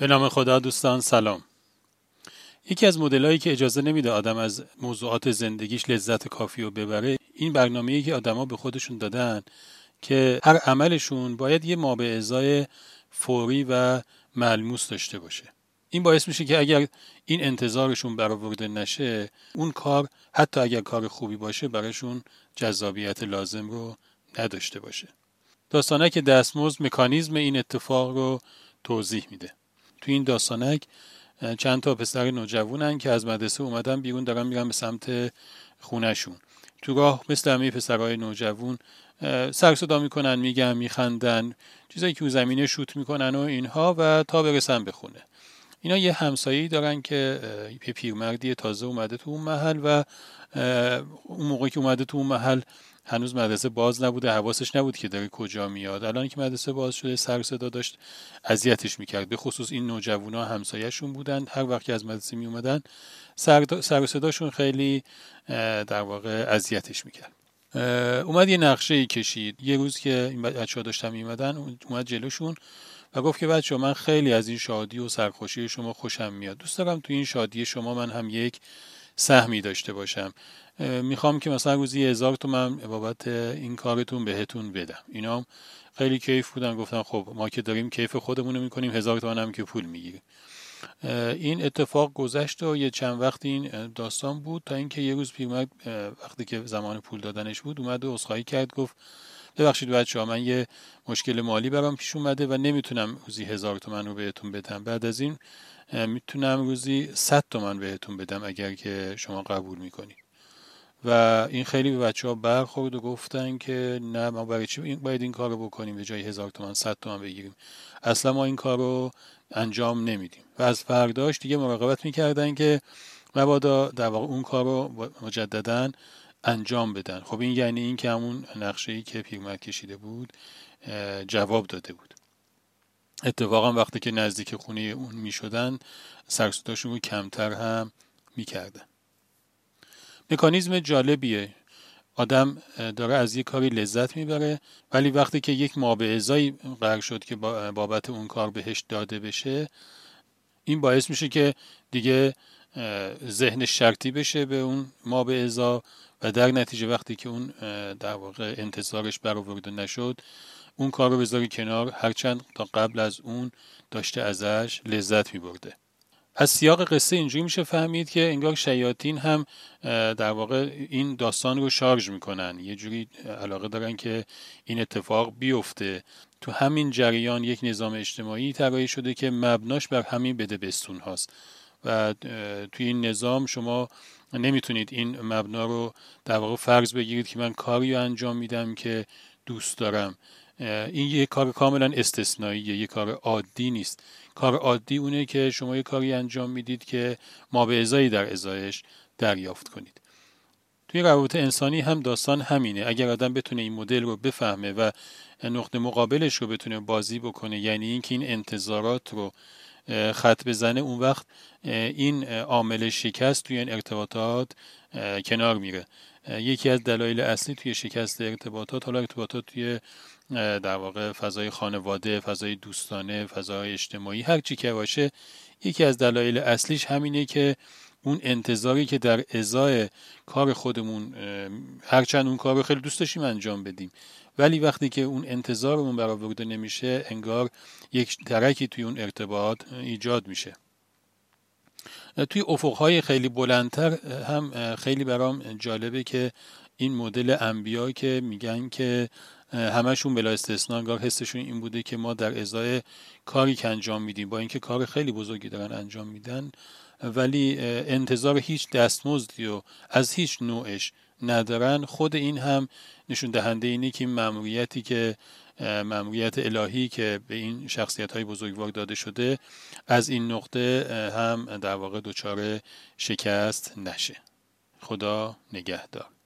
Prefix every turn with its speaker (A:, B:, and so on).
A: به نام خدا دوستان سلام. یکی از مدلایی که اجازه نمیده آدم از موضوعات زندگیش لذت کافی رو ببره این برنامه‌ای که آدما به خودشون دادن که هر عملشون باید یه ما به ازای فوری و ملموس داشته باشه. این باعث میشه که اگر این انتظارشون برآورده نشه اون کار حتی اگر کار خوبی باشه براشون جذابیت لازم رو نداشته باشه. داستانک دستمزد مکانیزم این اتفاق رو توضیح میده. تو این داستانک چند تا پسر نوجوانن که از مدرسه اومدن بیرون دارن میرن به سمت خونهشون. تو راه مثل همه پسرهای نوجوان سر صدا می‌کنن میگن میخندن چیزایی که او زمینه شوت می‌کنن و اینها و تا برسن به خونه. اینا یه همسایی دارن که یه پیرمردی تازه اومده تو اون محل و اون موقعی که اومده تو اون محل هنوز مدرسه باز نبوده حواسش نبود که داره کجا میاد. الان که مدرسه باز شده سر صدا داشت اذیتش می‌کرد. به خصوص این نوجوانا همسایهشون بودن هر وقت که از مدرسه می اومدن سر, سر صداشون خیلی در واقع اذیتش می‌کرد. اومد یه نقشه ای کشید. یه روز که این بچه ها داشتن میمدن اومد جلوشون و گفت که بچه من خیلی از این شادی و سرخوشی شما خوشم میاد. دوست دارم تو این شادی شما من هم یک سهمی داشته باشم. می‌خوام که مثلا روزی هزار تومن بابت این کارتون بهتون بدم. اینا خیلی کیف بودن گفتن خب ما که داریم کیف خودمون رو می‌کنیم هزار تومن هم که پول می‌گیریم. این اتفاق گذشت و یه چند وقت این داستان بود تا اینکه یه روز پیرمرد وقتی که زمان پول دادنش بود اومد و عذرخواهی کرد گفت ببخشید بچه ها من یه مشکل مالی برام پیش اومده و نمی‌تونم روزی هزار تومن رو بهتون بدم. بعد از این می‌تونم روزی 100 تومن بهتون بدم اگر که شما قبول می‌کنید. و این خیلی به بچه ها برخورد و گفتن که نه ما برای چی باید این کار رو بکنیم به جای هزار تومن 100 تومن بگیریم. اصلا ما این کار رو انجام نمیدیم. و از فرداش دیگه مراقبت می‌کردن که مبادا در واقع اون کار رو مجددا انجام بدن. خب این یعنی این که همون نقشه ای که پیرمرد کشیده بود جواب داده بود. اتفاقا وقتی که نزدیک خونه اون می شدن سرسداشون رو کمتر هم می کردن. مکانیزم جالبیه. آدم داره از یک کاری لذت می‌بره ولی وقتی که یک ما به ازایی قرار شد که بابت اون کار بهش داده بشه این باعث میشه که دیگه ذهن شرطی بشه به اون ما به ازا و در نتیجه وقتی که اون در واقع انتظارش برآورده نشد اون کار رو بذاری کنار هرچند تا قبل از اون داشته ازش لذت می برده. از سیاق قصه اینجوری میشه فهمید که انگار شیاطین هم در واقع این داستان رو شارژ می‌کنن. یه جوری علاقه دارن که این اتفاق بیفته. تو همین جریان یک نظام اجتماعی طراحی شده که مبناش بر همین بده بستون هاست. و توی این نظام شما نمی‌تونید این مبنا رو در واقع فرض بگیرید که من کاری رو انجام میدم که دوست دارم. این یه کار کاملا استثنائیه یه کار عادی نیست. کار عادی اونه که شما یه کاری انجام می‌دید که ما به ازایی در ازایش دریافت کنید. توی روابط انسانی هم داستان همینه. اگر آدم بتونه این مدل رو بفهمه و نقطه مقابلش رو بتونه بازی بکنه یعنی اینکه این انتظارات رو خط بزنه اون وقت این عامل شکست توی این ارتباطات کنار میره. یکی از دلایل اصلی توی شکست ارتباطات حالا ارتباطات توی در واقع فضای خانواده فضای دوستانه فضای اجتماعی هر چی که باشه یکی از دلایل اصلیش همینه که اون انتظاری که در ازای کار خودمون هرچند اون کار رو خیلی دوست داشتیم انجام بدیم. ولی وقتی که اون انتظارمون برآورده نمیشه انگار یک درکی توی اون ارتباط ایجاد میشه. توی افقهای خیلی بلندتر هم خیلی برام جالبه که این مدل انبیا که میگن که همشون بلا استثنا انگار حسشون این بوده که ما در ازای کاری که انجام میدیم با اینکه کار خیلی بزرگی دارن انجام میدن ولی انتظار هیچ دستمزدی و از هیچ نوعش ندارن. خود این هم نشون دهنده اینه که مأموریتی که مأموریت الهی که به این شخصیت های بزرگوار داده شده از این نقطه هم در واقع دچار شکست نشه. خدا نگهدار.